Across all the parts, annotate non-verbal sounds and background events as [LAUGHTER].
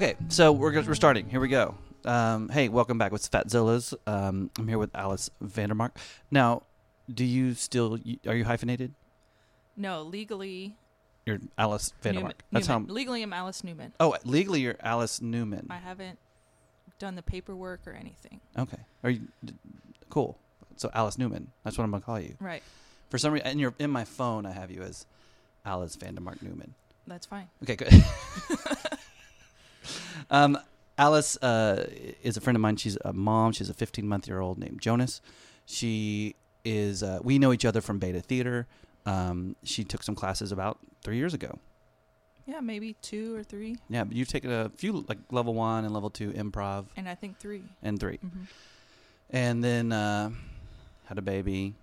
Okay, so we're we're starting. Here we go. Um, hey, welcome back with Fatzillas. Um, I'm here with Alice VanDemark. Now, do you still are you hyphenated? No, legally. You're Alice VanDemark. Newman, That's Newman. how. Legally, I'm Alice Newman. Oh, legally you're Alice Newman. I haven't done the paperwork or anything. Okay. Are you d- cool? So Alice Newman. That's what I'm gonna call you. Right. For some reason, in your in my phone, I have you as Alice VanDemark Newman. That's fine. Okay, good. [LAUGHS] um, Alice uh, is a friend of mine. She's a mom. She's a 15 month year old named Jonas. She is. Uh, we know each other from Beta Theater. Um, she took some classes about three years ago. Yeah, maybe two or three, Yeah, but you've taken a few like level one and level two improv and I think three. and three, hmm and then uh, had a baby,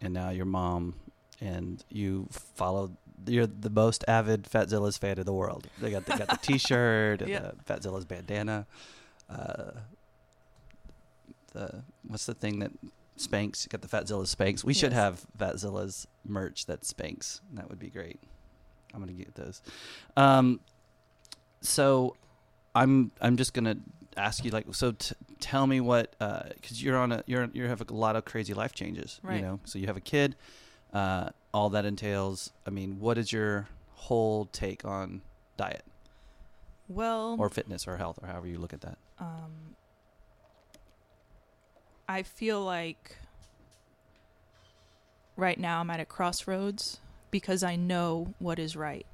and now you're mom, and you followed. You're the most avid Fatzilla's fan in the world. They got they got the [LAUGHS] T-shirt and Yeah. the Fatzilla's bandana. Uh, the what's the thing that Spanx? Got the Fatzilla's Spanx. We should Yes. have Fatzilla's merch that Spanx. That would be great. I'm gonna get those. Um, so I'm I'm just gonna ask you like so t- tell me what because you're on a you're you have a lot of crazy life changes right. you know so you have a kid uh, all that entails I mean what is your whole take on diet Well, or fitness or health or however you look at that um, I feel like right now I'm at a crossroads because I know what is right.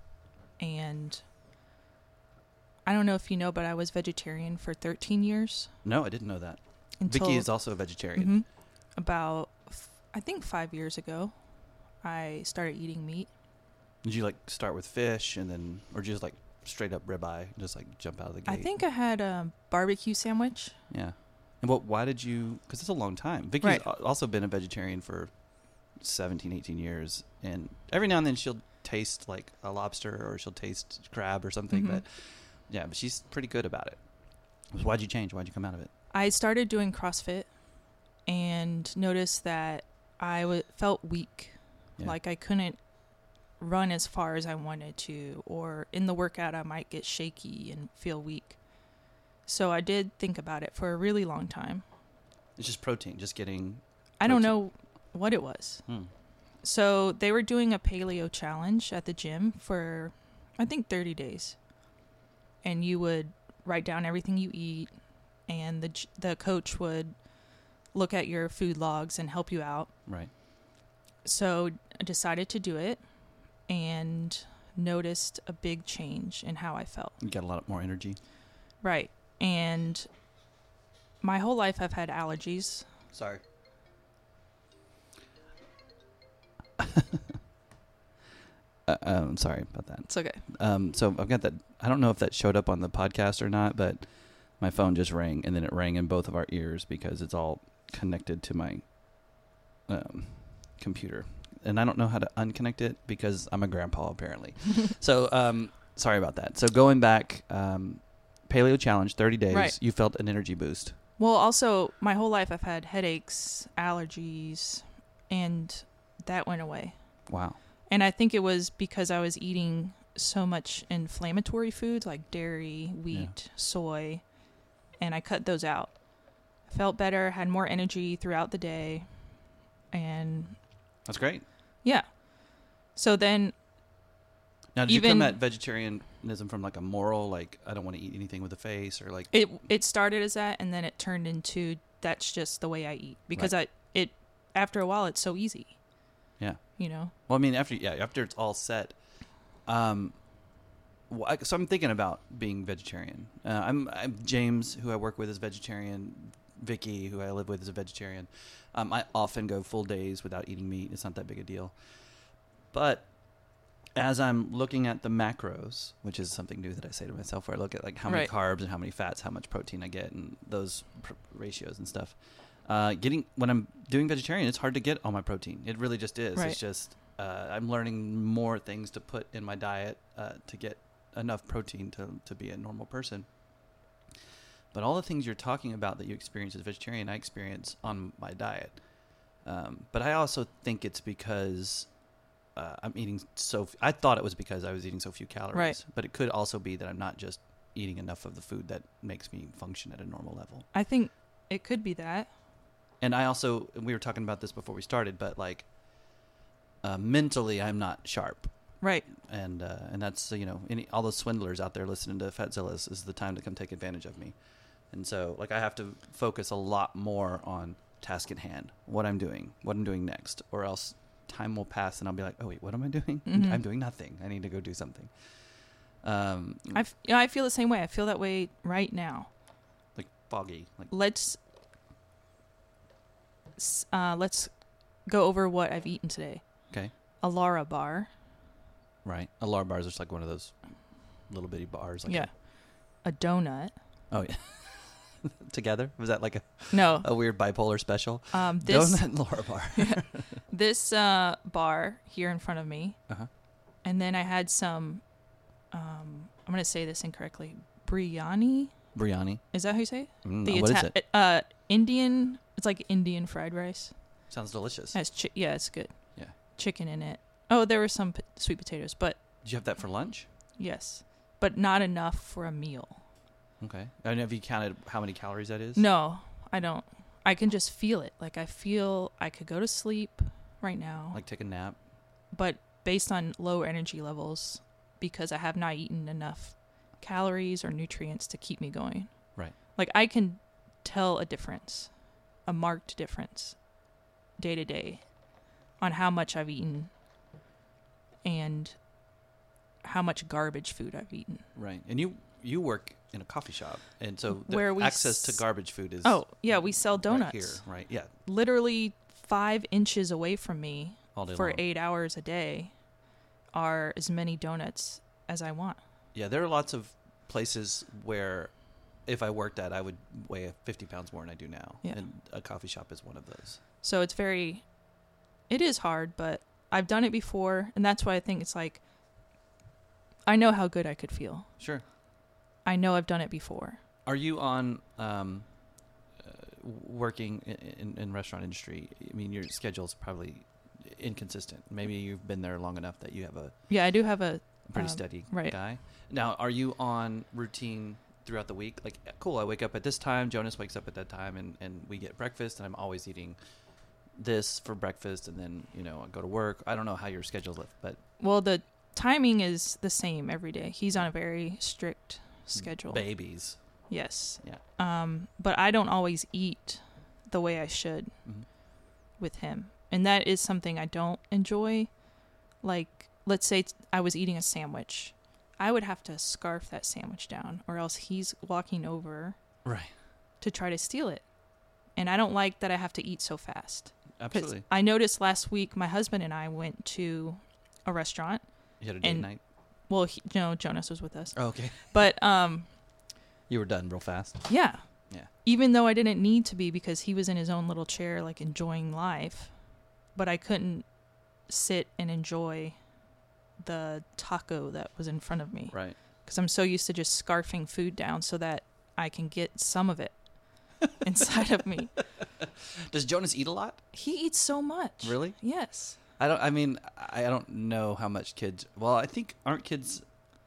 And I don't know if you know, but I was vegetarian for 13 years. no I didn't know that Until Vicky is also a vegetarian Mhm. about, f- I think, five years ago, I started eating meat. did you like start with fish and then or just like straight up ribeye just like jump out of the gate I think I had a barbecue sandwich. yeah and what why did you because it's a long time Vicky's Right. also been a vegetarian for 17 18 years and every now and then she'll taste like a lobster or she'll taste crab or something Mhm. but yeah but she's pretty good about it So why'd you change why'd you come out of it I started doing CrossFit and noticed that I w- felt weak. Yeah. Like I couldn't run as far as I wanted to, or in the workout, I might get shaky and feel weak. So I did think about it for a really long time. it's just protein just getting I don't know what it was. hmm. So they were doing a paleo challenge at the gym for, I think, 30 days. And you would write down everything you eat, and the the coach would look at your food logs and help you out. right So I decided to do it, and noticed a big change in how I felt. you got a lot more energy Right, and my whole life I've had allergies. sorry [LAUGHS] uh, um, sorry about that It's okay. Um, so I've got that. I don't know if that showed up on the podcast or not, but my phone just rang, and then it rang in both of our ears because it's all connected to my um, computer, and I don't know how to unconnect it because I'm a grandpa apparently. [LAUGHS] so um, sorry about that. So going back, um, paleo challenge, 30 days. Right. You felt an energy boost. Well, also, my whole life I've had headaches, allergies, and that went away. Wow. And I think it was because I was eating so much inflammatory foods like dairy, wheat, soy, and I cut those out. I felt better, had more energy throughout the day, and That's great. yeah. So then, Now, did you Even- come at vegetarianism from like a moral, like I don't want to eat anything with a face, or like it it started as that, and then it turned into that's just the way I eat because I it after a while it's so easy. Yeah. You know. Well, I mean, after yeah, after it's all set, um, so I'm thinking about being vegetarian. Uh, I'm, I'm James, who I work with, is vegetarian. Vicky, who I live with, is a vegetarian. Um, I often go full days without eating meat. It's not that big a deal. But as I'm looking at the macros, which is something new that I say to myself, where I look at like how many Right. carbs and how many fats, how much protein I get, and those pr- ratios and stuff. Uh, getting when I'm doing vegetarian, it's hard to get all my protein. It really just is. Right. It's just uh, I'm learning more things to put in my diet uh, to get enough protein to to be a normal person. But all the things you're talking about that you experience as a vegetarian, I experience on my diet. Um, but I also think it's because uh, I'm eating so. F- I thought it was because I was eating so few calories, Right. but it could also be that I'm not just eating enough of the food that makes me function at a normal level. I think it could be that. And I also we were talking about this before we started, but like uh, mentally, I'm not sharp, Right. and uh, and that's you know any all those swindlers out there listening to Fatzilla's is the time to come take advantage of me, and so like I have to focus a lot more on task at hand, what I'm doing, what I'm doing next, or else time will pass and I'll be like, oh wait, what am I doing? [LAUGHS] Mhm. I'm doing nothing. I need to go do something. Um, I f- yeah, I feel the same way. I feel that way right now. like foggy, like Let's uh, let's go over what I've eaten today. okay, A Larabar. right. A Larabar is just like one of those little bitty bars. Like yeah. A donut. oh yeah. [LAUGHS] [LAUGHS] Together was that like a, No. a weird bipolar special? Um, this Donut and Larabar. [LAUGHS] this uh, bar here in front of me, Uh-huh. and then I had some. Um, I'm gonna say this incorrectly. Biryani. Biryani. Is that how you say it? Mm, The what is Ita- it? Uh, Indian. It's like Indian fried rice. Sounds delicious. Has chi- yeah, it's good. Yeah. Chicken in it. Oh, there were some p- sweet potatoes, but Did you have that for lunch? yes, but not enough for a meal. Okay. And have you counted how many calories that is? No, I don't. I can just feel it. Like I feel I could go to sleep right now, Like take a nap. but based on low energy levels, because I have not eaten enough calories or nutrients to keep me going. Right. Like I can tell a difference, a marked difference, day to day, on how much I've eaten, and how much garbage food I've eaten. Right. And you you work in a coffee shop, and so the Where we access to garbage food is Oh yeah, we sell donuts. right here, right? Yeah, literally five inches away from me for long. eight hours a day are as many donuts as I want. Yeah, there are lots of places where if I worked at, I would weigh 50 pounds more than I do now. Yeah. And a coffee shop is one of those. So it's very, it is hard, but I've done it before, and that's why I think it's like, I know how good I could feel. Sure. I know I've done it before. Are you on um, uh, working in, in, in restaurant industry? I mean, your schedule's probably inconsistent. Maybe you've been there long enough that you have a Yeah, I do have a pretty Um, steady right. guy. Now, are you on routine throughout the week? Like, cool, I wake up at this time, Jonas wakes up at that time, and, and we get breakfast, and I'm always eating this for breakfast, and then, you know, I go to work. I don't know how your schedule's live, but well. The timing is the same every day. He's on a very strict schedule. babies. Yes. Yeah. Um, but I don't always eat the way I should Mhm. with him. And that is something I don't enjoy. Like, let's say I was eating a sandwich. I would have to scarf that sandwich down, or else he's walking over Right. to try to steal it. And I don't like that I have to eat so fast. Absolutely. I noticed last week my husband and I went to a restaurant. You had a date and- night? Well, he, no, Jonas was with us. Oh, okay. [LAUGHS] But um, You were done real fast. Yeah. Yeah. Even though I didn't need to be because he was in his own little chair, like enjoying life, but I couldn't sit and enjoy the taco that was in front of me Right. because I'm so used to just scarfing food down so that I can get some of it [LAUGHS] inside of me. Does Jonas eat a lot? He eats so much. Really? Yes. I don't. I mean, I I don't know how much kids. Well, I think aren't kids.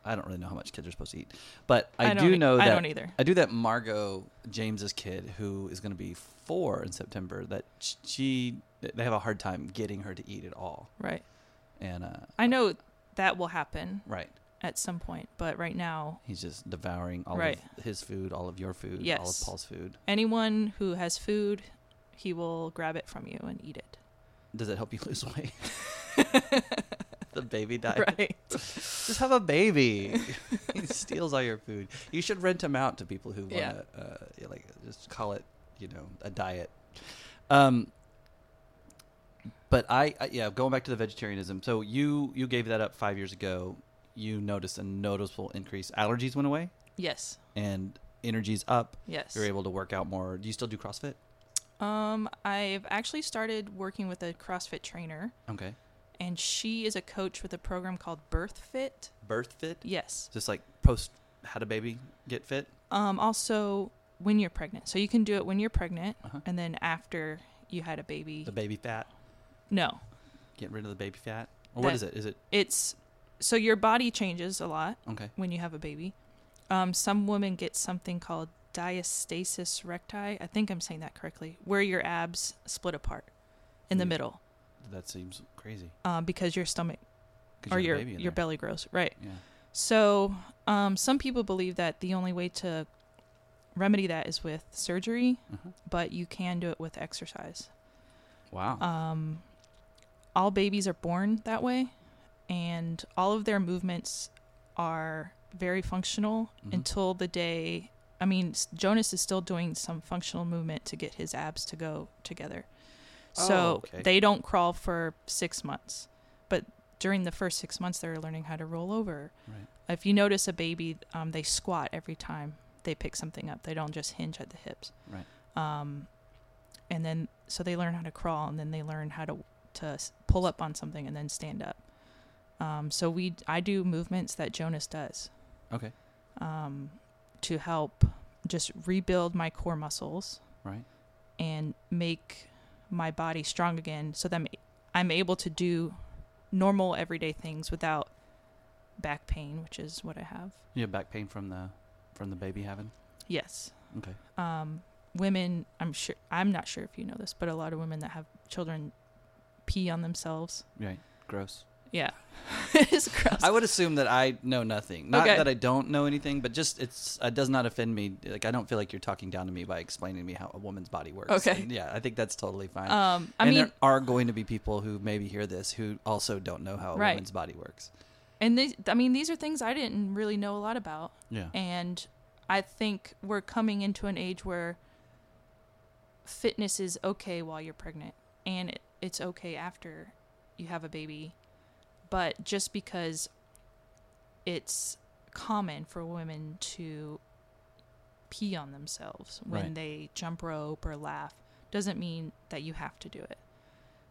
I don't really know how much kids are supposed to eat, but I, don't do e- know I that don't either. I do that Margot James's kid, who is going to be four in September, that she they have a hard time getting her to eat at all, Right. and uh, I know that will happen right, at some point, but right now, he's just devouring all Right. of his food, all of your food, yes. all of Paul's food. anyone who has food, he will grab it from you and eat it. Does it help you [LAUGHS] lose weight? [LAUGHS] the baby diet. Right. Just have a baby. he steals all your food. You should rent him out to people who want to, Yeah. uh, like, just call it, you know, a diet. Um, but I, I, yeah, going back to the vegetarianism. So you, you gave that up five years ago. You noticed a noticeable increase. Allergies went away, Yes. and energy's up. Yes. You're able to work out more. Do you still do CrossFit? Um, I've actually started working with a CrossFit trainer, Okay. and she is a coach with a program called Birth Fit. Birth fit. Yes. Just like post had a baby, get fit. Um, also when you're pregnant, so you can do it when you're pregnant, Uh-huh. and then after you had a baby. The baby fat. no, Get rid of the baby fat. Or what is it? Is it it's so your body changes a lot okay? when you have a baby, Um, some women get something called diastasis recti. I think I'm saying that correctly, where your abs split apart in the Mm. middle That seems crazy. um, because your stomach or you your have a baby in your there. belly grows. Right. Yeah. So, um, some people believe that the only way to remedy that is with surgery, Uh-huh. but you can do it with exercise. Wow. Um, all babies are born that way, and all of their movements are very functional Mhm. until the day. I mean, Jonas is still doing some functional movement to get his abs to go together. So Oh, okay. they don't crawl for six months, but during the first six months, they're learning how to roll over. Right. If you notice a baby, um, they squat every time they pick something up. They don't just hinge at the hips. Right. Um, and then so they learn how to crawl, and then they learn how to to pull up on something and then stand up. Um, so we I do movements that Jonas does Okay. um, to help just rebuild my core muscles Right. and make my body strong again, so that I'm- I'm able to do normal everyday things without back pain, which is what I have. You have back pain from the from the baby having. Yes. Okay. um, women i'm sure i'm not sure if you know this but a lot of women that have children pee on themselves Right. Gross. Yeah [LAUGHS] it's gross I would assume that I know nothing. Not Okay. that I don't know anything, but just it's it does not offend me. Like I don't feel like you're talking down to me by explaining to me how a woman's body works. Okay. And yeah, I think that's totally fine. um i and mean there are going to be people who maybe hear this who also don't know how a Right. woman's body works. and these i mean these are things i didn't really know a lot about Yeah. and i think we're coming into an age where fitness is okay while you're pregnant and it, it's okay after you have a baby but just because it's common for women to pee on themselves when Right. they jump rope or laugh doesn't mean that you have to do it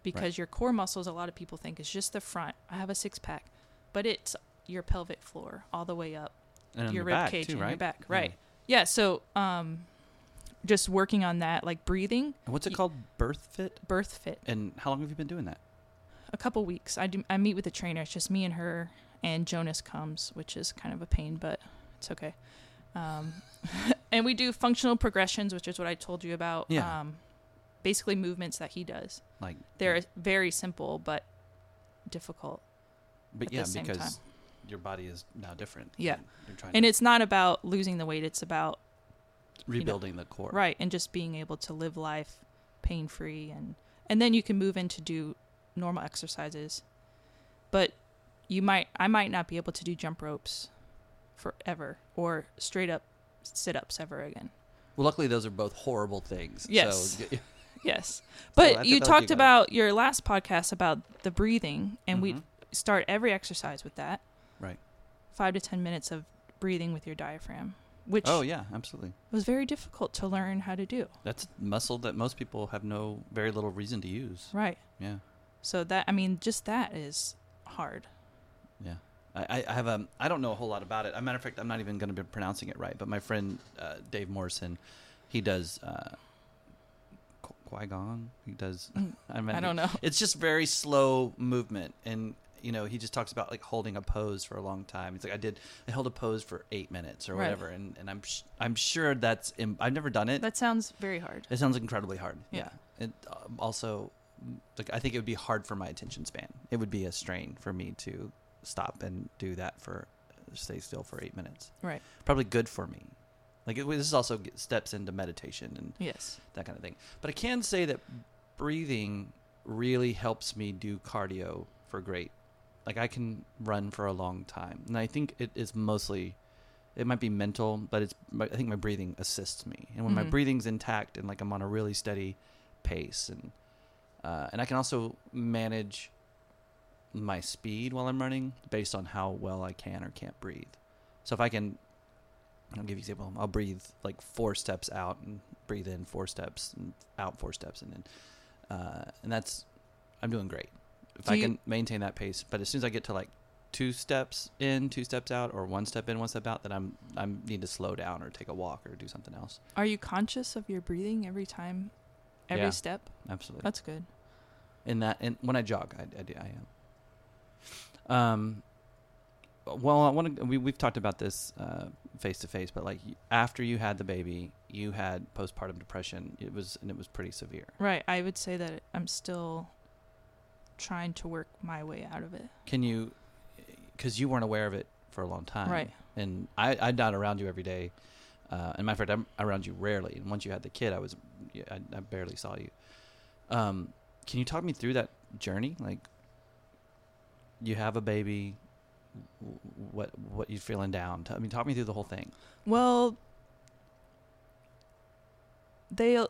because Right. your core muscles a lot of people think is just the front i have a six pack but it's your pelvic floor all the way up And your rib cage too, and right? your back Yeah. right yeah so um just working on that like breathing And what's it Y- called? Birth fit. birth fit And how long have you been doing that? A couple weeks i do i meet with a trainer it's just me and her and jonas comes which is kind of a pain but it's okay um [LAUGHS] and we do functional progressions which is what i told you about Yeah. um basically movements that he does Like they're very simple but difficult but yeah, because time. your body is now different. Yeah. and You're and to it's not about losing the weight it's about rebuilding the core. right and just being able to live life pain free and and then you can move in to do normal exercises but you might i might not be able to do jump ropes forever or straight up sit ups ever again Well, luckily those are both horrible things. [LAUGHS] Yes. So, yes but feel you talked about your last podcast about the breathing and we Mhm. start every exercise with that Right. five to ten minutes of breathing with your diaphragm which Oh yeah, absolutely. was very difficult to learn how to do That's muscle that most people have no very little reason to use. right Yeah. So that i mean just that is hard Yeah. I, I have a I don't know a whole lot about it. As a matter of fact, I'm not even going to be pronouncing it right. But my friend uh, Dave Morrison, he does uh, Qigong. He does. [LAUGHS] I, mean, I don't know. It's just very slow movement, and you know he just talks about like holding a pose for a long time. He's like, I did. I held a pose for eight minutes or Right. whatever, and, and I'm sh- I'm sure that's. Im- I've never done it. That sounds very hard. It sounds incredibly hard. Yeah. Yeah. It um, also, like, I think it would be hard for my attention span. It would be a strain for me to stop and do that for stay still for eight minutes. Right. Probably good for me. Like it, this is also get steps into meditation and Yes. that kind of thing. But I can say that breathing really helps me do cardio for great. Like I can run for a long time, and I think it is mostly. It might be mental, but it's. I think my breathing assists me, and when my Mhm. breathing's intact and like I'm on a really steady pace, and uh, and I can also manage my speed while I'm running based on how well I can or can't breathe. So if I can, I'll give you an example. I'll breathe like four steps out and breathe in four steps and out four steps, and then uh, and that's I'm doing great if Do I you- can maintain that pace. But as soon as I get to like two steps in, two steps out, or one step in, one step out, then I'm I need to slow down or take a walk or do something else. Are you conscious of your breathing every time, every Yeah. step? Absolutely. That's good. In that and when I jog, I, I do I am. Um, well, I want to. We we've talked about this face to face, but like after you had the baby, you had postpartum depression. It was and it was pretty severe. Right. I would say that I'm still trying to work my way out of it. Can you? Because you weren't aware of it for a long time, Right. And I I'm not around you every day, uh, and my friend I'm around you rarely. And once you had the kid, I was I, I barely saw you. Um, can you talk me through that journey? Like, you have a baby. What what you feeling down? I mean, talk me through the whole thing. Well, they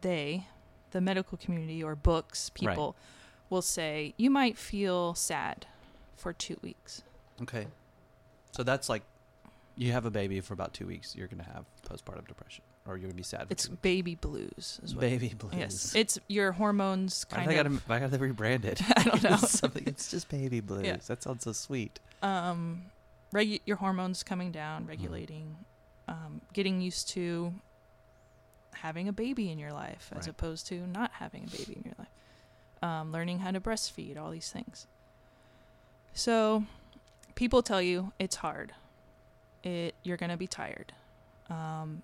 they the medical community or books Right. people will say you might feel sad for 2 weeks. Okay. So that's like, you have a baby for about two weeks. You're gonna have postpartum depression, or you're gonna be sad. It's baby blues baby blues. Yes. It's your hormones kind I of gotta, I gotta rebrand it. [LAUGHS] I don't [LAUGHS] know. It's something. It's just baby blues. Yeah. That sounds so sweet. um regu- your hormones coming down, regulating, um, getting used to having a baby in your life as Right. opposed to not having a baby in your life. Um, learning how to breastfeed, all these things. So, people tell you it's hard. It you're gonna be tired. Um,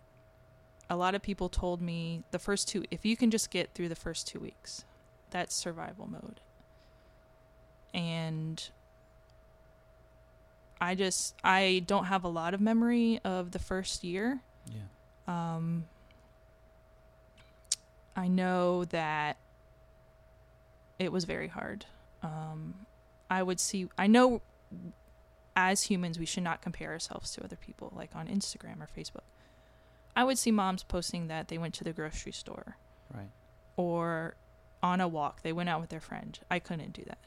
a lot of people told me the first two. If you can just get through the first two weeks, that's survival mode. And I just I don't have a lot of memory of the first year. Yeah. Um, I know that it was very hard. Um, I would see. I know as humans we should not compare ourselves to other people, like on Instagram or Facebook. I would see moms posting that they went to the grocery store Right. or on a walk. They went out with their friend. I couldn't do that.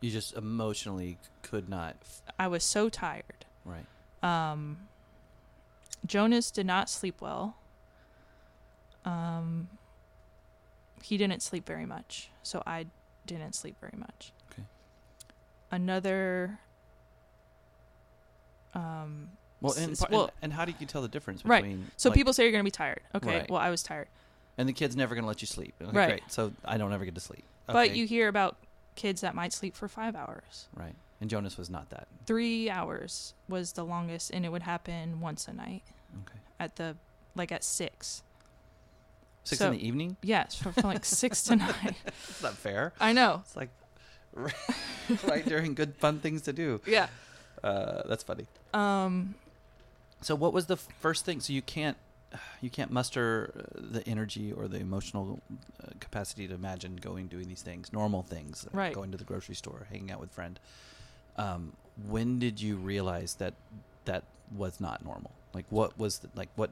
You just emotionally could not. I was so tired. Right. Um, Jonas did not sleep well. Um, he didn't sleep very much, so I didn't sleep very much. Okay. Another. Um, Well, and, well- and and how do you tell the difference between? Right. so like- people say you're gonna be tired. Okay, Right. well I was tired, and the kid's never gonna let you sleep. Okay, Right. Great. So I don't ever get to sleep. but you hear about kids that might sleep for five hours. Right. And Jonas was not that. Three hours was the longest, and it would happen once a night Okay. at the like at six. Six So- in the evening. Yes, from, from like six to [LAUGHS] nine. That's not fair. I know. It's like [LAUGHS] right during good fun things to do. Yeah. Uh, that's funny. Um. So what was the first thing? So you can't you can't muster uh, the energy or the emotional uh, capacity to imagine going doing these things, normal things, Right. going to the grocery store, hanging out with friend. Um, when did you realize that that was not normal? Like what was the, like what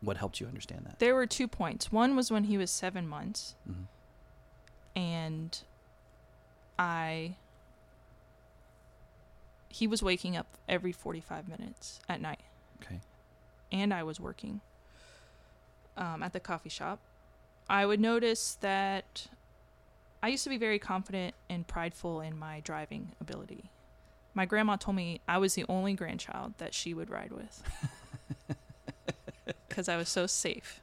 what helped you understand that? There were two points. One was when he was seven months, hmm and I. He was waking up every 45 minutes at night, Okay. and I was working um, at the coffee shop. I would notice that I used to be very confident and prideful in my driving ability. My grandma told me I was the only grandchild that she would ride with [LAUGHS] because I was so safe.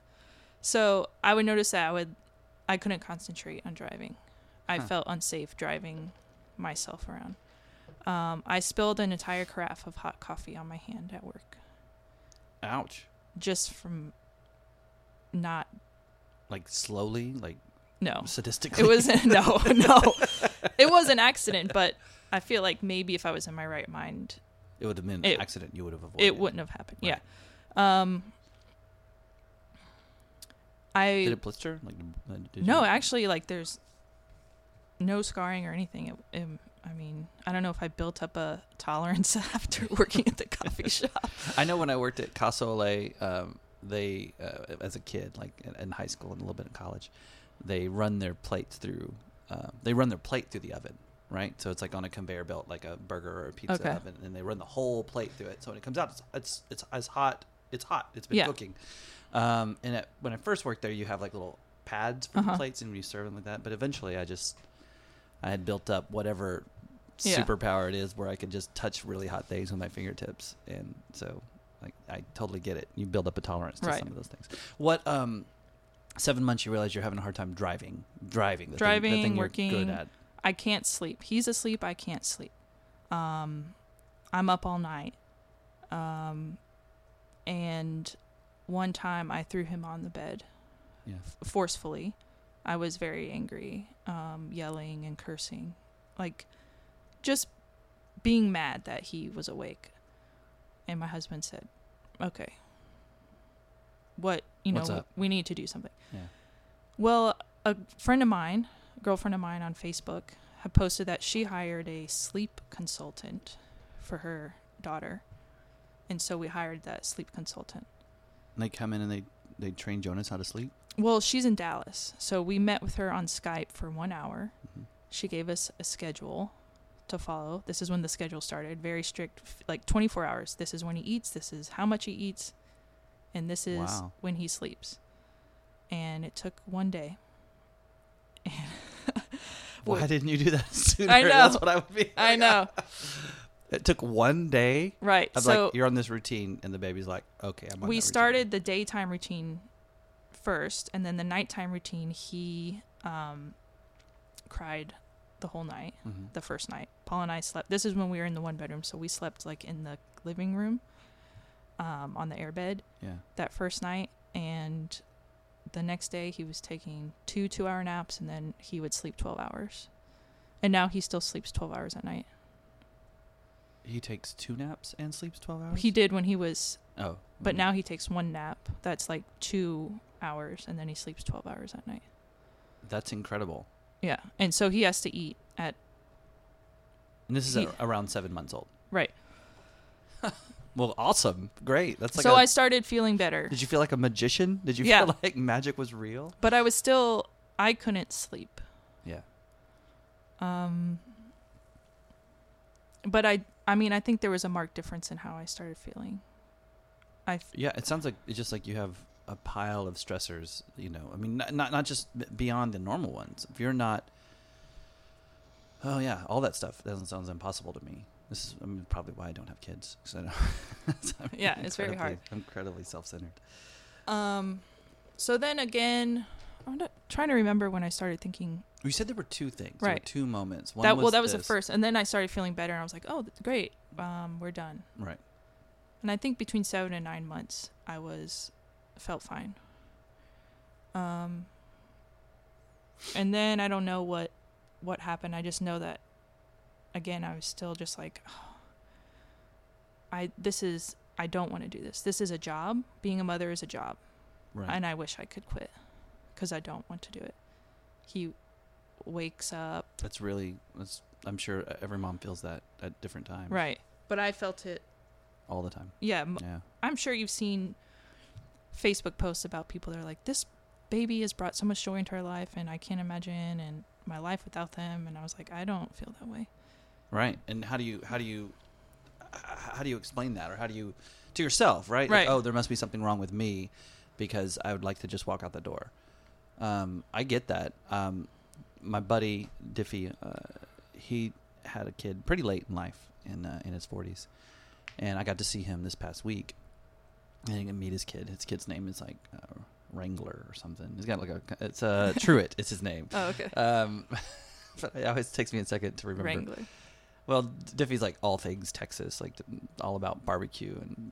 So I would notice that I would, I couldn't concentrate on driving. I Huh. felt unsafe driving myself around. Um, I spilled an entire carafe of hot coffee on my hand at work Ouch. just from not Like slowly, like no. sadistically. It was [LAUGHS] no, no. It was an accident, but I feel like maybe if I was in my right mind, It would have been it- an accident you would have avoided. it wouldn't have happened. Right. Yeah. Um I Did it blister? Like No, you- actually like there's no scarring or anything. It, it, I mean, I don't know if I built up a tolerance [LAUGHS] after working at the coffee [LAUGHS] shop. I know when I worked at Casa Ole, um, they, uh, as a kid, like in, in high school and a little bit in college, they run their plates through. Uh, they run their plate through the oven, right? So it's like on a conveyor belt, like a burger or a pizza Okay. oven, and they run the whole plate through it. So when it comes out, it's it's, it's as hot. It's hot. It's been Yeah. cooking. Um, and at, when I first worked there, you have like little pads for Uh-huh. the plates, and you serve them like that. But eventually, I just I had built up whatever Yeah. superpower it is where I could just touch really hot things with my fingertips, and so like I totally get it. You build up a tolerance to Right. some of those things. What um, seven months you realize you're having a hard time driving, driving, the thing, the Driving, thing you're working. good at. I can't sleep. He's asleep. I can't sleep. Um, I'm up all night. Um, and one time I threw him on the bed Yeah. f- forcefully. I was very angry, um, yelling and cursing, like just being mad that he was awake. And my husband said, "Okay, what you know, we need to do something." Yeah. Well, a friend of mine, a girlfriend of mine on Facebook, had posted that she hired a sleep consultant for her daughter, and so we hired that sleep consultant. And they come in and they they train Jonas how to sleep. Well, she's in Dallas, so we met with her on Skype for one hour. Mhm. She gave us a schedule to follow. This is when the schedule started. Very strict, like 24 hours. This is when he eats. This is how much he eats, and this is Wow. when he sleeps. And it took one day. [LAUGHS] Why didn't you do that [LAUGHS] sooner? I know. That's what I would be. I know, [LAUGHS] It took one day. right? I'm so like, you're on this routine, and the baby's like, okay, I'm we started the daytime routine first, and then the nighttime routine. He um, cried the whole night. Mhm. the first night. Paul and I slept. This is when we were in the one bedroom, so we slept like in the living room, um, on the airbed Yeah. that first night. And the next day, he was taking two two-hour naps, and then he would sleep twelve hours. And now he still sleeps twelve hours at night. He takes two naps and sleeps 12 hours? He did when he was, Oh. but mhm. now he takes one nap. That's like two hours, and then he sleeps twelve hours at night. That's incredible. Yeah, and so he has to eat at And this is He- a- around seven months old. right. [LAUGHS] Well, awesome. Great. That's like so a- I started feeling better. Did you feel like a magician? Did you Yeah. feel [LAUGHS] like magic was real? but I was still I couldn't sleep. Yeah. Um but I I mean I think there was a marked difference in how I started feeling. I. Yeah, it sounds like it's just like you have a pile of stressors, you know. I mean, not not, not just beyond the normal ones. If you're not Oh yeah, all that stuff doesn't sounds impossible to me. This is I mean, probably why I don't have kids. 'cause I don't- [LAUGHS] I'm Yeah, it's very hard. incredibly- Incredibly self-centered. um so then again I'm not, trying to remember when I started thinking You said there were two things. Right. two moments. One that was well that was the first and then I started feeling better and I was like, "Oh, great. Um we're done." Right. And I think between 7 and 9 months I was felt fine. Um and then I don't know what what happened. I just know that again I was still just like [SIGHS] I this is I don't want to do this. This is a job. Being a mother is a job. Right. And I wish I could quit cuz I don't want to do it. He wakes up That's really that's I'm sure every mom feels that at different times. right. But I felt it All the time. yeah, Yeah. I'm sure you've seen Facebook posts about people that are like, this baby has brought so much joy into our life, and I can't imagine and my life without them. And I was like, I don't feel that way. Right. And how do you how do you how do you explain that or how do you to yourself, right? Like, Right. oh, there must be something wrong with me because I would like to just walk out the door. Um, I get that. Um, my buddy Diffie, uh, he had a kid pretty late in life, in uh, in his forties, and I got to see him this past week. I can meet his kid. His kid's name is like uh, Wrangler or something. He's got like a it's uh, [LAUGHS] Truett. It's his name. Oh, okay. Um, [LAUGHS] but it always takes me a second to remember. Wrangler. Well, Diffie's like all things Texas, like all about barbecue and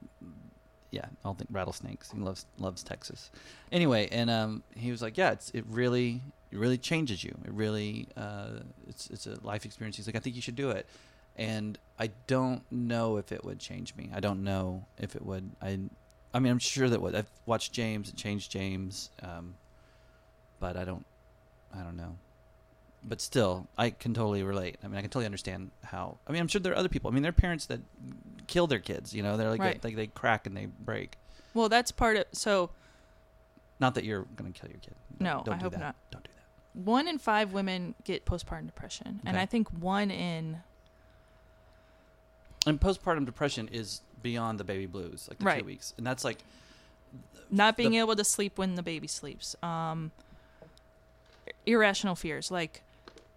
yeah, all things rattlesnakes. He loves loves Texas. Anyway, and um, he was like, yeah, it's it really it really changes you. It really uh, it's it's a life experience. He's like, I think you should do it. And I don't know if it would change me. I don't know if it would. I I mean, I'm sure that would. I've watched James. It changed James. Um, but I don't. I don't know but still, I can totally relate. I mean, I can totally understand how. I mean, I'm sure there are other people. I mean, there are parents that kill their kids. You know, they're like Right. they, they crack and they break. Well, that's part of. So, Not that you're going to kill your kid. No, don't I do hope that. not. Don't do that. one in five women get postpartum depression. And I think one in. And postpartum depression is beyond the baby blues, like the Right. two weeks, and that's like not being The- able to sleep when the baby sleeps um irrational fears like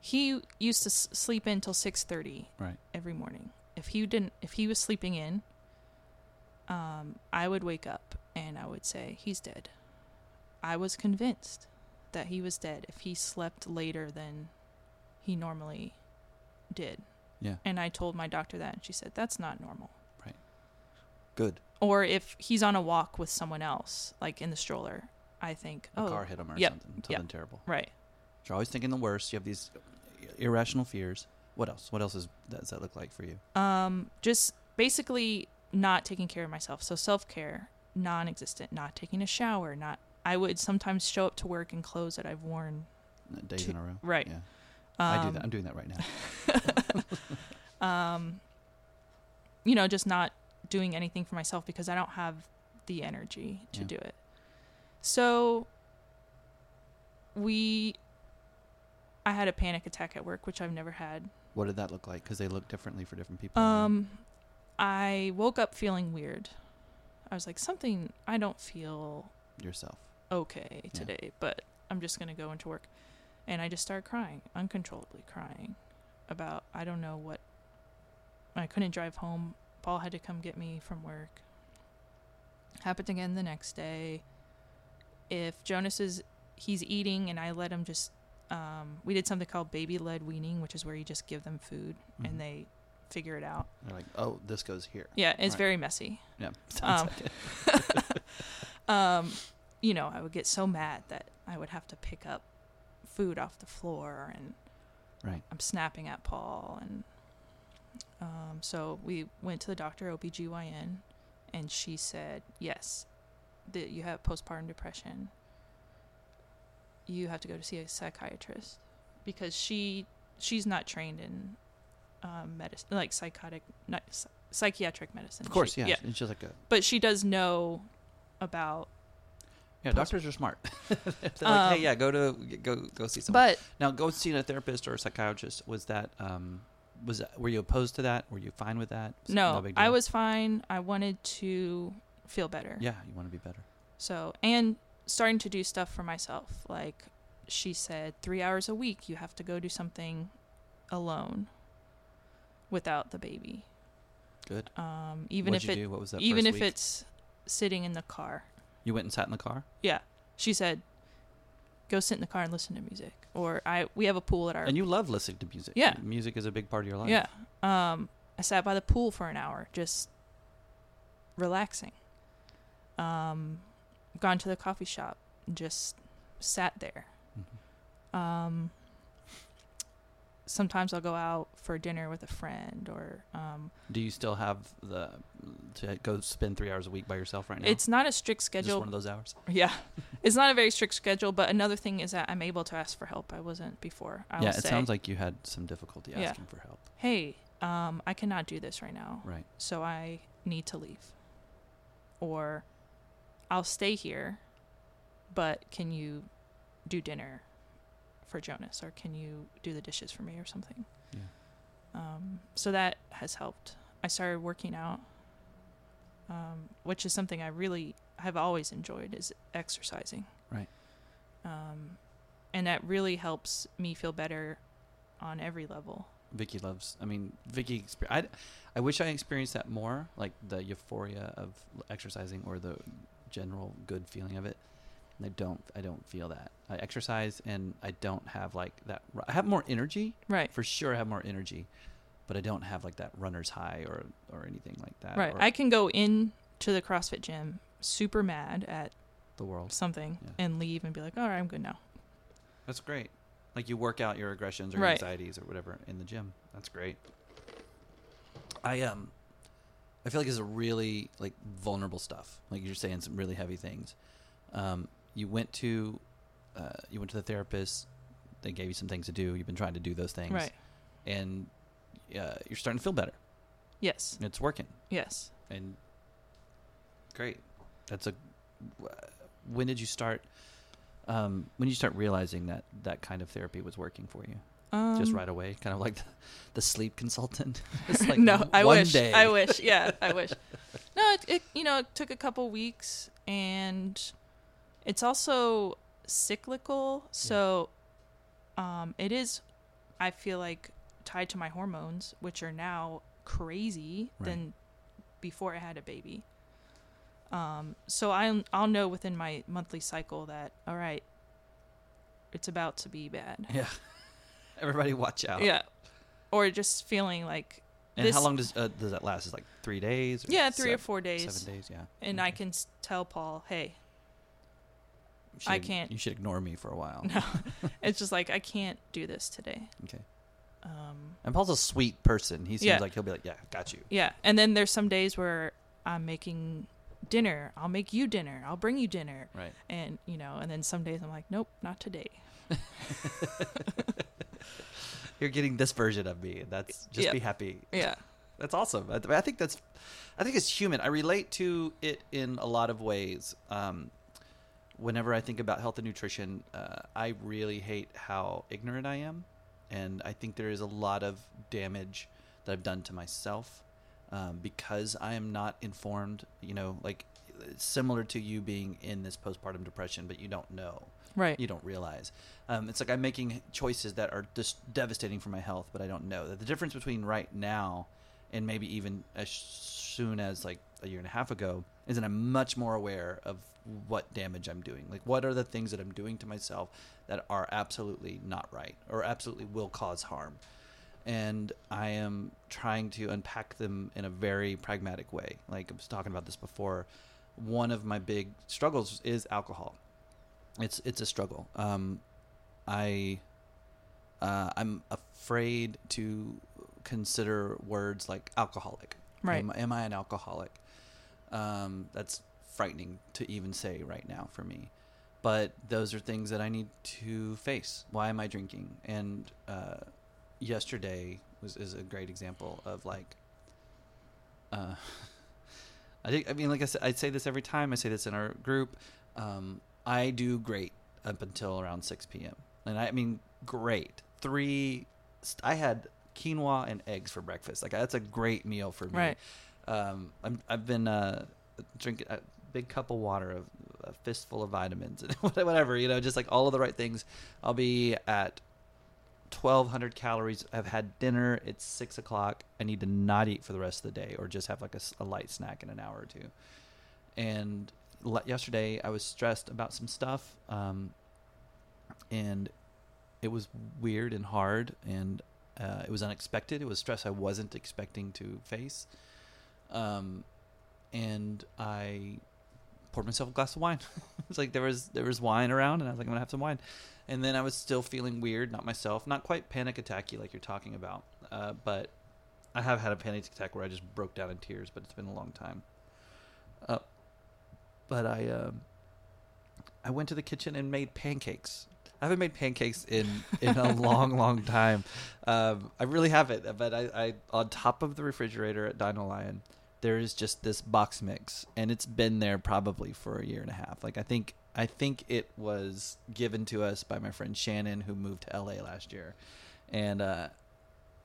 he used to s- sleep in till 6:30 right. every morning if he didn't if he was sleeping in um i would wake up and i would say he's dead i was convinced that he was dead if he slept later than he normally did Yeah. And I told my doctor that, and she said, that's not normal. Good. Or if he's on a walk with someone else, like in the stroller, I think, A oh, car hit him or yep, something. yep. Something terrible. right. You're always thinking the worst. You have these irrational fears. What else? What else is, does that look like for you? Um, just basically not taking care of myself. So self care, non existent. Not taking a shower. Not. I would sometimes show up to work in clothes that I've worn. Days Two- in a row. Right. Yeah. Um, I do that. I'm doing that right now. [LAUGHS] um, you know, just not doing anything for myself because I don't have the energy to Yeah. do it. So we, I had a panic attack at work, which I've never had. What did that look like? Because they look differently for different people. Um, I woke up feeling weird. I was like, something. I don't feel yourself. okay Yeah. today, but I'm just gonna go into work, and I just started crying, uncontrollably crying, about I don't know what. I couldn't drive home. Paul had to come get me from work. Happened again the next day. If Jonas is he's eating and I let him just um, we did something called baby led weaning, which is where you just give them food Mhm. and they figure it out. They're like, oh, this goes here. Yeah, it's Right. very messy. Yeah. [LAUGHS] [LAUGHS] Sounds Um, like it. um, you know, I would get so mad that I would have to pick up food off the floor and Right. I'm snapping at Paul and um, so we went to the doctor OBGYN and she said, "Yes, that you have postpartum depression. You have to go to see a psychiatrist because she she's not trained in um, medicine like psychotic not, psychiatric medicine. Of course, She- yeah. yeah. It's just like a. But she does know about Yeah, Post- doctors are smart. [LAUGHS] They're like, hey, Um, yeah, go to go go see someone. but now, go see a therapist or a psychiatrist. Was that um, was were you opposed to that? Were you fine with that? Was it no, I was fine. I wanted to feel better. Yeah, you want to be better. So, and starting to do stuff for myself. Like she said, three hours a week, you have to go do something alone without the baby. Good. Um, even What'd if you it, do? What was that? even if week? it's sitting in the car. you went and sat in the car, Yeah, she said, go sit in the car and listen to music. Or I, we have a pool at our and you love listening to music. Yeah. music is a big part of your life. Yeah. Um, I sat by the pool for an hour, just relaxing. Um, gone to the coffee shop, just sat there. Mhm. Um, sometimes I'll go out for dinner with a friend, or um, Do you still have the to go spend three hours a week by yourself right now? it's not a strict schedule. just one of those hours. [LAUGHS] Yeah, it's not a very strict schedule. But another thing is that I'm able to ask for help. I wasn't before. I yeah, it say, sounds like you had some difficulty Yeah. asking for help. hey, um, I cannot do this right now. Right. so I need to leave. Or I'll stay here, but can you do dinner for Jonas or can you do the dishes for me or something? Yeah. Um, so that has helped. I started working out, um, which is something I really have always enjoyed is exercising. Right. Um, and that really helps me feel better on every level. Vicky loves. I mean, Vicky. I, I wish I experienced that more, like the euphoria of exercising or the general good feeling of it. I don't. I don't feel that. I exercise and I don't have like that. I have more energy Right. for sure. I have more energy, but I don't have like that runner's high or or anything like that. Right. or I can go in to the CrossFit gym super mad at the world. something Yeah. and leave and be like, all right, I'm good now. That's great. Like you work out your aggressions or Right. anxieties or whatever in the gym. That's great. I um I feel like it's a really like vulnerable stuff. Like you're saying some really heavy things. Um you went to uh you went to the therapist, they gave you some things to do. You've been trying to do those things. Right. And uh, you're starting to feel better. Yes. It's working. Yes. And great. That's a when did you start um when did you start realizing that that kind of therapy was working for you? Um, just right away, kind of like the, the sleep consultant. [LAUGHS] it's like no, I wish. day. I wish. Yeah, I [LAUGHS] wish. No, it, it you know it took a couple weeks, and it's also cyclical. So, um, it is. I feel like tied to my hormones, which are now crazy Right. than before I had a baby. Um, so I I'll know within my monthly cycle that all right, it's about to be bad. Yeah. [LAUGHS] Everybody watch out. Yeah. or just feeling like And this- how long does uh, does that last? Is like three days? or yeah, three or four days, Seven days, yeah. and I can tell Paul, hey, should I can't- You should ignore me for a while. no, [LAUGHS] it's just like I can't do this today. Okay. Um, And Paul's a sweet person. He seems Yeah. like he'll be like, "Yeah, got you." yeah, and then there's some days where I'm making dinner. I'll make you dinner. I'll bring you dinner, Right. and you know, and then some days I'm like, nope, not today. [LAUGHS] You're getting this version of me. and That's just Yeah. be happy. Yeah, That's awesome. I, I think that's, I think it's human. I relate to it in a lot of ways. Um, whenever I think about health and nutrition, uh, I really hate how ignorant I am, and I think there is a lot of damage that I've done to myself um, because I am not informed. You know, like similar to you being in this postpartum depression, but you don't know right. you don't realize. Um, it's like I'm making choices that are just devastating for my health, but I don't know that the difference between right now and maybe even as soon as like a year and a half ago is that I'm much more aware of what damage I'm doing. Like, what are the things that I'm doing to myself that are absolutely not right or absolutely will cause harm. And I am trying to unpack them in a very pragmatic way. Like I was talking about this before. One of my big struggles is alcohol it's it's a struggle. Um, I uh, I'm afraid to consider words like alcoholic. Right. Am, am I an alcoholic? Um, that's frightening to even say right now for me. But those are things that I need to face. Why am I drinking? And uh, yesterday was is a great example of like. Uh, [LAUGHS] I think I mean like I said, I say this every time. I say this in our group. Um, I do great up until around 6 p.m. And I mean, great. Three, st- I had quinoa and eggs for breakfast. Like, that's a great meal for me. Right. Um, I'm, I've been uh, drinking a big cup of water, of a fistful of vitamins, and [LAUGHS] whatever, you know, just like all of the right things. I'll be at 1200 calories. I've had dinner. It's six o'clock. I need to not eat for the rest of the day or just have like a, a light snack in an hour or two. And le- yesterday I was stressed about some stuff. Um, and it was weird and hard and uh, it was unexpected. It was stress I wasn't expecting to face. Um, and I poured myself a glass of wine. [LAUGHS] it's like there was there was wine around, and I was like, I'm gonna have some wine. And then I was still feeling weird, not myself, not quite panic attacky like you're talking about, uh, but I have had a panic attack where I just broke down in tears, but it's been a long time. Uh, but I um, I went to the kitchen and made pancakes. I haven't made pancakes in in a long, long time. Um, I really haven't. But I, I on top of the refrigerator at Dino Lion, there is just this box mix, and it's been there probably for a year and a half. Like I think I think it was given to us by my friend Shannon, who moved to LA last year, and uh,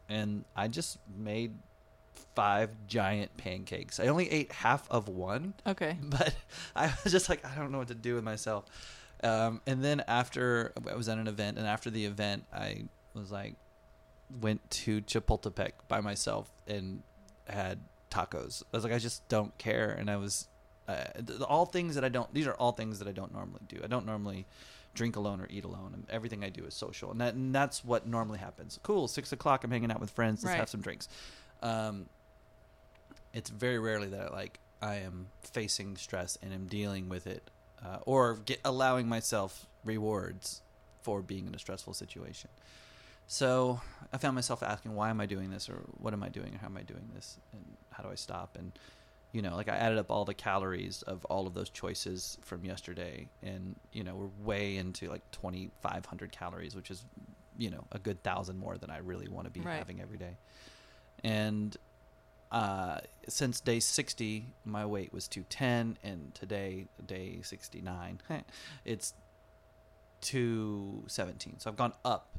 and I just made five giant pancakes. I only ate half of one, Okay. [LAUGHS] but I was just like, I don't know what to do with myself. Um, and then after I was at an event, and after the event, I was like, went to Chapultepec by myself and had tacos. I was like, I just don't care, and I was uh, all things that I don't. These are all things that I don't normally do. I don't normally drink alone or eat alone. And everything I do is social, and that and that's what normally happens. Cool, six o'clock. I'm hanging out with friends. Let's Right. have some drinks. Um, it's very rarely that I, like I am facing stress and am dealing with it, uh, or get, allowing myself rewards for being in a stressful situation. So I found myself asking, why am I doing this, or what am I doing, or how am I doing this, and how do I stop? And you know, like I added up all the calories of all of those choices from yesterday, and you know, we're way into like twenty five hundred calories, which is you know a good thousand more than I really want to be Right. having every day. And uh, since day 60, my weight was 210, and today, day 69, [LAUGHS] it's 217. So I've gone up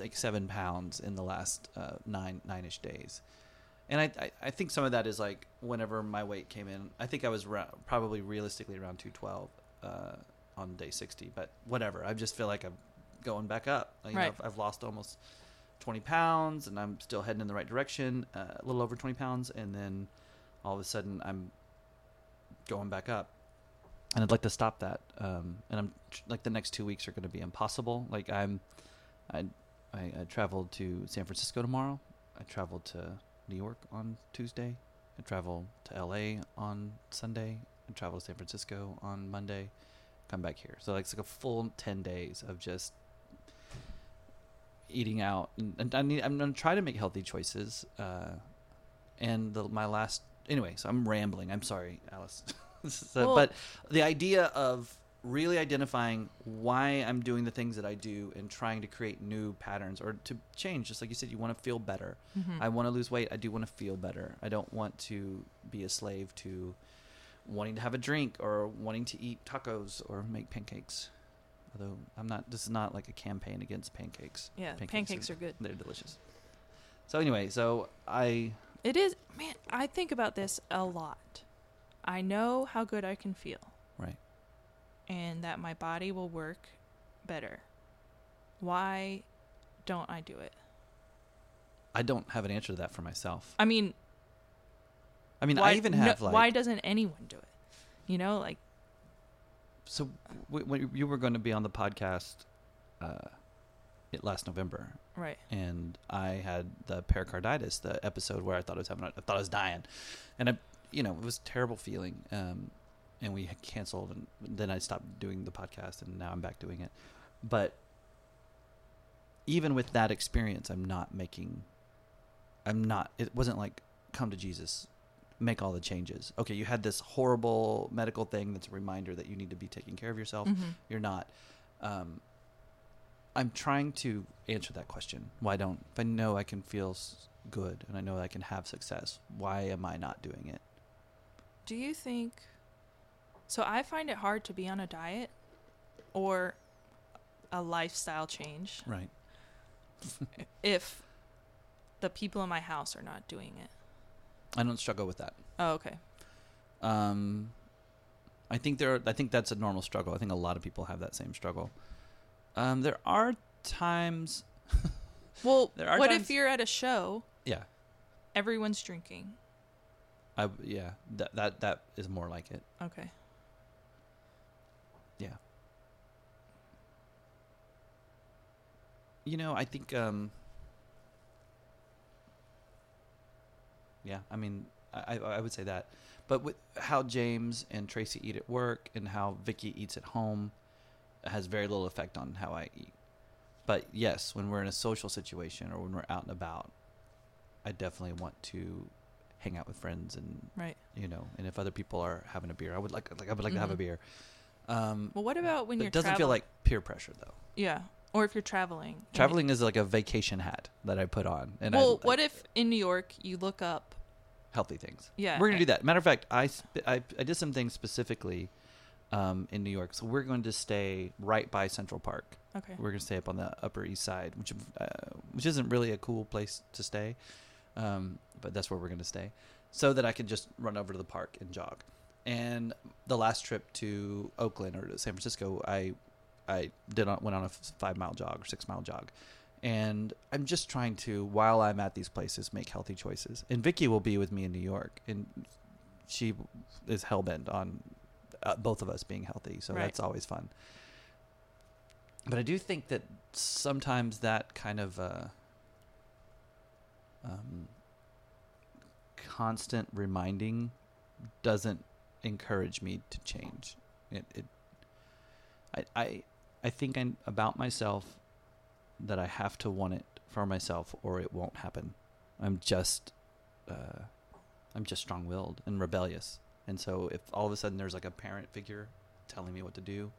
like seven pounds in the last uh, nine nine ish days. And I, I, I think some of that is like whenever my weight came in, I think I was ra- probably realistically around 212 uh, on day 60, but whatever. I just feel like I'm going back up. You know, Right. I've, I've lost almost 20 pounds and I'm still heading in the right direction, uh, a little over 20 pounds, and then all of a sudden I'm going back up. And I'd like to stop that. Um, and I'm like the next two weeks are going to be impossible. Like I'm, I, I, I traveled to San Francisco tomorrow, I traveled to New York on Tuesday. I travel to LA on Sunday. I travel to San Francisco on Monday. Come back here. So like, it's like a full ten days of just eating out. And, and I need, I'm gonna try to make healthy choices. Uh, and the, my last anyway. So I'm rambling. I'm sorry, Alice. [LAUGHS] so, Well- but the idea of really identifying why I'm doing the things that I do and trying to create new patterns or to change, just like you said, you want to feel better. Mhm. I want to lose weight. I do want to feel better. I don't want to be a slave to wanting to have a drink or wanting to eat tacos or make pancakes. Although I'm not, this is not like a campaign against pancakes. yeah, pancakes pancakes, are- are good. They're delicious. So anyway, so I It is, man. I think about this a lot. I know how good I can feel, right. and that my body will work better. Why don't I do it? I don't have an answer to that for myself. I mean, I mean, why, I even no- have like why doesn't anyone do it? You know, like so w- when you were going to be on the podcast uh, last November, right. and I had the pericarditis, the episode where I thought I was having, a, I thought I was dying, and I, you know, it was a terrible feeling. Um, and we had canceled, and then I stopped doing the podcast, and now I'm back doing it. But even with that experience, I'm not making, I'm not. It wasn't like come to Jesus, make all the changes. Okay, you had this horrible medical thing that's a reminder that you need to be taking care of yourself Mhm. you're not. Um, I'm trying to answer that question. Why don't if I know I can feel good and I know I can have success? Why am I not doing it? Do you think? So I find it hard to be on a diet or a lifestyle change Right. if the people in my house are not doing it. I don't struggle with that. Oh, okay. Um, I think there. Are, I think that's a normal struggle. I think a lot of people have that same struggle. Um, there are times. [LAUGHS] Well, There are what times- if you're at a show, Yeah. everyone's drinking? I yeah. That that that is more like it. Okay. Yeah. You know, I think um Yeah, I mean I, I would say that. But with how James and Tracy eat at work and how Vicky eats at home has very little effect on how I eat. But yes, when we're in a social situation or when we're out and about, I definitely want to hang out with friends and Right. you know, and if other people are having a beer, I would like like I would like to have a Mhm. beer. Um, Well, what about when you're it doesn't feel like peer pressure though. yeah, or if you're traveling? Traveling is like a vacation hat that I put on, and well, I, what I- if in New York you look up? healthy things? Yeah, we're gonna do that. Matter of fact, I sp- I, I did some things specifically um, in New York, so we're going to stay right by Central Park. Okay. We're gonna stay up on the Upper East Side, which uh, which isn't really a cool place to stay, um, but that's where we're gonna stay, so that I can just run over to the park and jog. And the last trip to Oakland or to San Francisco, I I did on, went on a five mile jog or six mile jog, and I'm just trying to while I'm at these places make healthy choices. And Vicky will be with me in New York, and she is hell bent on uh, both of us being healthy, so Right. that's always fun. But I do think that sometimes that kind of uh, um, constant reminding doesn't encourage me to change. It, it I, I, I think I'm about myself that I have to want it for myself or it won't happen. I'm just, uh, I'm just strong-willed and rebellious. And so if all of a sudden there's like a parent figure telling me what to do,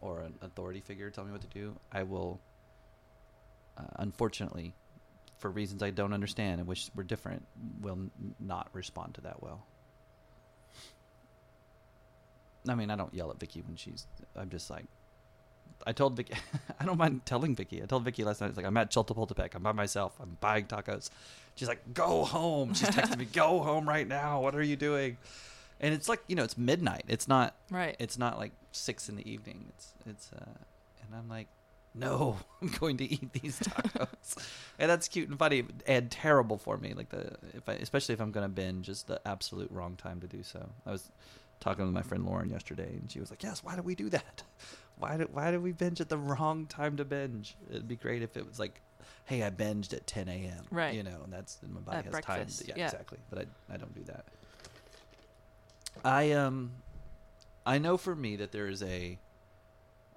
or an authority figure telling me what to do, I will, uh, unfortunately, for reasons I don't understand and wish were different, will n- not respond to that well. I mean, I don't yell at Vicky when she's. I'm just like, I told Vicky, [LAUGHS] I don't mind telling Vicky. I told Vicky last night, it's like I'm at Chultepultepec. I'm by myself. I'm buying tacos. She's like, go home. She's texting me, [LAUGHS] go home right now. What are you doing? And it's like, you know, it's midnight. It's not Right. it's not like six in the evening. It's it's uh, and I'm like, no, [LAUGHS] I'm going to eat these tacos, and that's cute and funny and terrible for me. Like the if I, especially if I'm gonna binge, is the absolute wrong time to do so. I was talking with my friend Lauren yesterday, and she was like, "Yes, why do we do that? Why did why do we binge at the wrong time to binge? It'd be great if it was like hey, I binged at 10 a.m. Right. You know, and that's and my body At has breakfast, time. Yeah, yeah. exactly. But I, I don't do that. I um, I know for me that there is a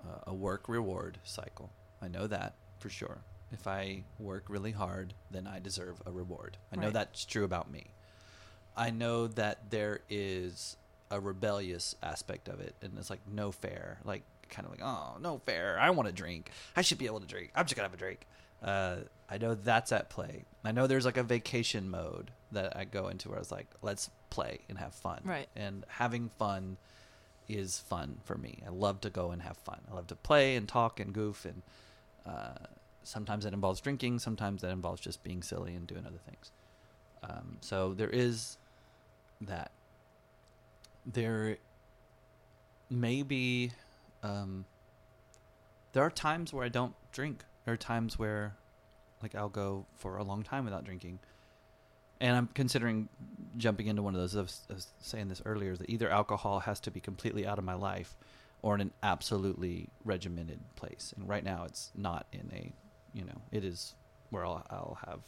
uh, a work reward cycle. I know that for sure. If I work really hard, then I deserve a reward. I know that's true about me. I know that there is a rebellious aspect of it, and it's like no fair, like kind of like oh no fair. I want to drink. I should be able to drink. I'm just gonna have a drink. Uh, I know that's at play. I know there's like a vacation mode that I go into where I was like, let's play and have fun. Right. And having fun is fun for me. I love to go and have fun. I love to play and talk and goof and uh, sometimes that involves drinking. Sometimes that involves just being silly and doing other things. Um, so there is that. There may be. Um, there are times where I don't drink. There are times where, like, I'll go for a long time without drinking. And I'm considering jumping into one of those. I was, I was saying this earlier that either alcohol has to be completely out of my life or in an absolutely regimented place. And right now it's not in a, you know, it is where I'll, I'll have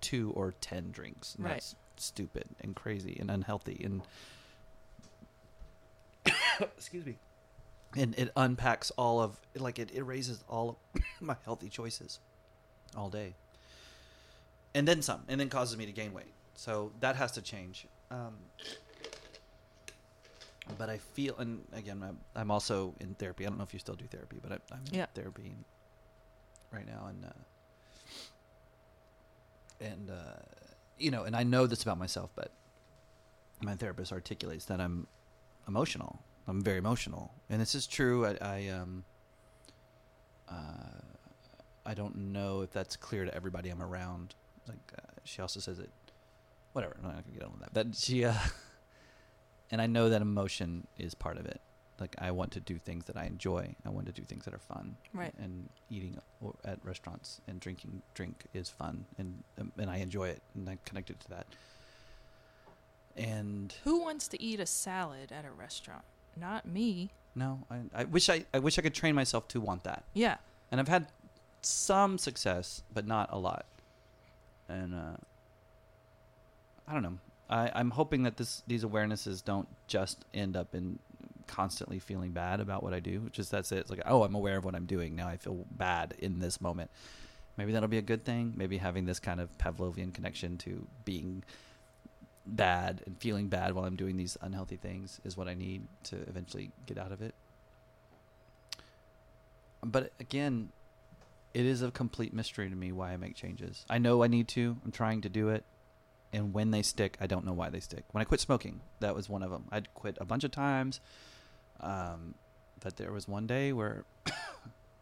two or 10 drinks. And Right. That's stupid and crazy and unhealthy. And, [COUGHS] excuse me. And it unpacks all of, like, it erases all of [LAUGHS] my healthy choices all day and then some, and then causes me to gain weight. So that has to change. Um, but I feel, and again, I'm, I'm also in therapy. I don't know if you still do therapy, but I, I'm in Yeah. therapy right now, and uh, and uh, you know, and I know this about myself, but my therapist articulates that I'm emotional. I'm very emotional, and this is true. I, I um, uh, I don't know if that's clear to everybody I'm around. Like uh, she also says it. Whatever. I'm not gonna get on with that. But she, uh, [LAUGHS] and I know that emotion is part of it. Like I want to do things that I enjoy. I want to do things that are fun. Right. And eating at restaurants and drinking drink is fun, and um, and I enjoy it, and I'm connected to that. And Who wants to eat a salad at a restaurant? Not me. no, I, I wish I, I wish I could train myself to want that. Yeah. and I've had some success, but not a lot. And uh, I don't know. I, I'm hoping that this these awarenesses don't just end up in constantly feeling bad about what I do. Which is that's it. It's like oh, I'm aware of what I'm doing now. I feel bad in this moment. Maybe that'll be a good thing. Maybe having this kind of Pavlovian connection to being bad and feeling bad while I'm doing these unhealthy things is what I need to eventually get out of it. But again, it is a complete mystery to me why I make changes. I know I need to. I'm trying to do it. And when they stick, I don't know why they stick. When I quit smoking, that was one of them. I'd quit a bunch of times. Um, but there was one day where [COUGHS]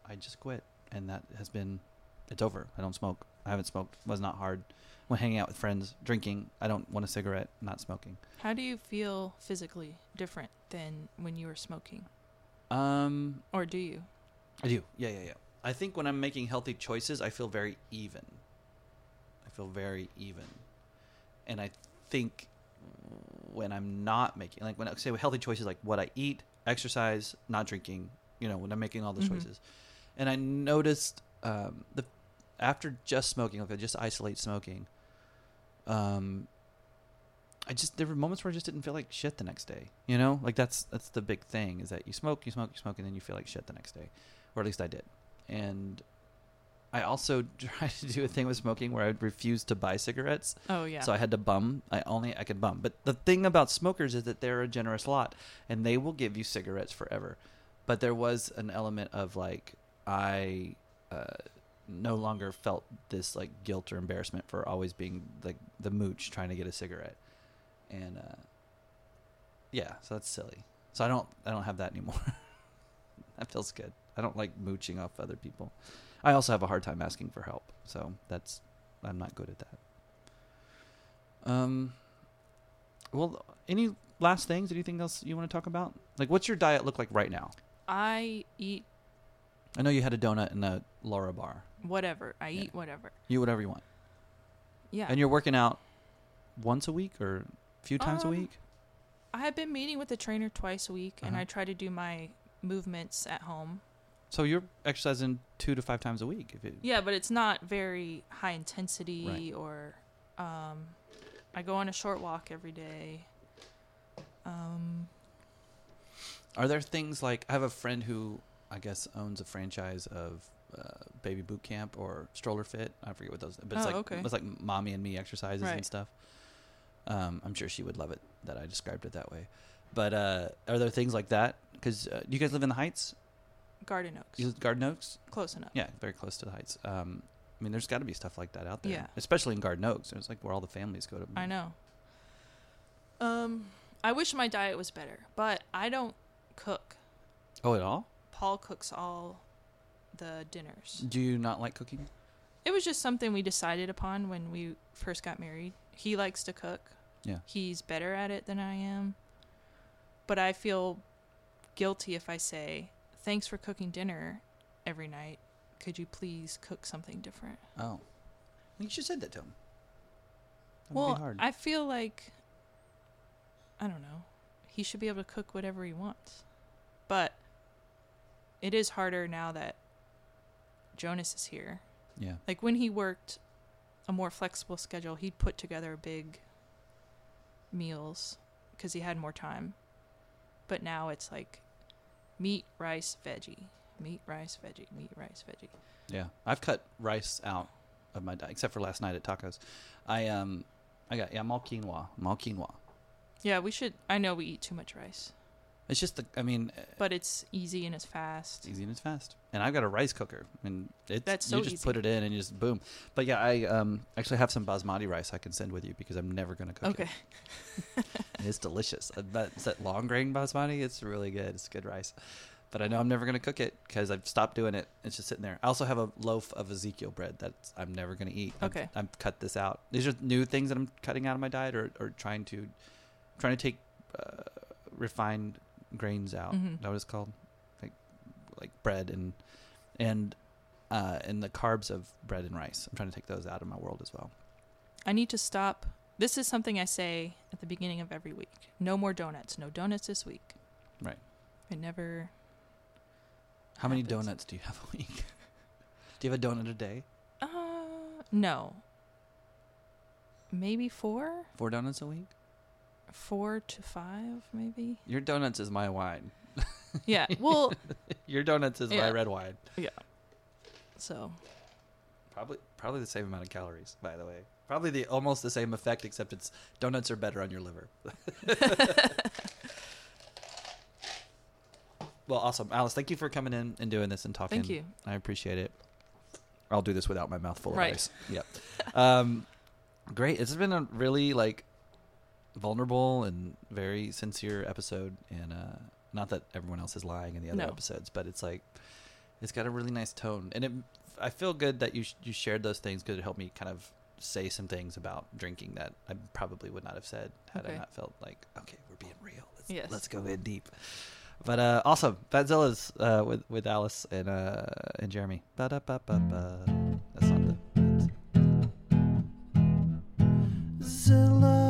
I just quit. And that has been, it's over. I don't smoke. I haven't smoked. was not hard. When hanging out with friends, drinking, I don't want a cigarette, not smoking. How do you feel physically different than when you were smoking? Um, Or do you? I do. Yeah, yeah, yeah. I think when I'm making healthy choices, I feel very even. I feel very even. And I think when I'm not making, like when I say with healthy choices, like what I eat, exercise, not drinking, you know, when I'm making all those Mhm. choices. And I noticed um, the after just smoking, like I just isolate smoking, um, I just there were moments where I just didn't feel like shit the next day. You know, like that's that's the big thing is that you smoke, you smoke, you smoke, and then you feel like shit the next day, or at least I did. And I also [LAUGHS] tried to do a thing with smoking where I would refuse to buy cigarettes, Oh yeah. so I had to bum. I only I could bum. But the thing about smokers is that they're a generous lot, and they will give you cigarettes forever. But there was an element of like I no longer felt this like guilt or embarrassment for always being like the mooch trying to get a cigarette, and uh, yeah, so that's silly. So I don't I don't have that anymore. [LAUGHS] that feels good. I don't like mooching off other people. I also have a hard time asking for help, so that's I'm not good at that. Um. Well, any last things? Anything else you want to talk about? Like, what's your diet look like right now? I eat I know you had a donut in a Larabar. whatever. I Yeah. eat whatever. You eat whatever you want, Yeah. and you're working out once a week or a few times a Um, week. I have been meeting with a trainer twice a week, and Uh-huh. I try to do my movements at home. So you're exercising two to five times a week. If it, Yeah, but it's not very high intensity or um I go on a short walk every day. Um Are there things like I have a friend who I guess owns a franchise of uh, baby boot camp or stroller fit. I forget what those, are. but it's Oh, like okay. it's like mommy and me exercises and stuff. Um, I'm sure she would love it that I described it that way. But uh, are there things like that? Because uh, you guys live in the Heights, Garden Oaks. you live Garden Oaks. Close enough. Yeah, very close to the Heights. Um, I mean, there's got to be stuff like that out there, Yeah. especially in Garden Oaks. It's like where all the families go to. I know. Um I wish my diet was better, but I don't cook. Oh, at all? Paul cooks all the dinners. Do you not like cooking? It was just something we decided upon when we first got married. He likes to cook. Yeah. He's better at it than I am. But I feel guilty if I say, "Thanks for cooking dinner every night. Could you please cook something different?" Oh, you should have said that to him. That well. I feel like I don't know. He should be able to cook whatever he wants. But it is harder now that Jonas is here. yeah. Like when he worked a more flexible schedule, he'd put together big meals because he had more time. But now it's like meat, rice, veggie, meat, rice, veggie, meat, rice, veggie. Yeah, I've cut rice out of my diet, except for last night at tacos. I um, I got yeah, I'm all quinoa. I'm all quinoa. Yeah, we should. I know we eat too much rice, It's just the, I mean, uh, but it's easy and it's fast. it's easy and it's fast. And I've got a rice cooker, and it's That's you just easy. put it in and you just boom. But yeah, I um actually have some basmati rice I can send with you because I'm never gonna cook Okay. it. [LAUGHS] And it's delicious. Uh, That it's that long grain basmati. It's really good. It's good rice. But I know I'm never gonna cook it because I've stopped doing it. It's just sitting there. I also have a loaf of Ezekiel bread that I'm never gonna eat. I've- Okay. I've, cut this out. These are new things that I'm cutting out of my diet, or, or trying to trying to take uh, refined grains out. Mhm. Is that what it's called? Like like bread and and uh, and the carbs of bread and rice. I'm trying to take those out of my world as well. I need to stop. This is something I say at the beginning of every week. No more donuts. No donuts this week. Right. I never. How many donuts do you have a week? [LAUGHS] do you have a donut a day? Uh, no. Maybe four, Four donuts a week? Four to five, maybe. Your donuts is my wine. [LAUGHS] Yeah. Well, [LAUGHS] Your donuts is my red wine. Yeah. So Probably probably the same amount of calories, by the way. Probably the almost the same effect, except it's donuts are better on your liver. [LAUGHS] well, awesome, Alice. Thank you for coming in and doing this and talking. thank you. I appreciate it. I'll do this without my mouth full Right. of ice. Yep. um, great. It's been a really like vulnerable and very sincere episode. And uh, not that everyone else is lying in the other no. episodes, but it's like it's got a really nice tone, and it. I feel good that you you shared those things because it helped me kind of say some things about drinking that I probably would not have said had okay. I not felt like okay, we're being real. Let's, yes. let's go in deep. But uh, awesome, Zilla's uh, with with Alice and uh, and Jeremy. Ba-da-ba-ba-ba. That's not the. Zilla.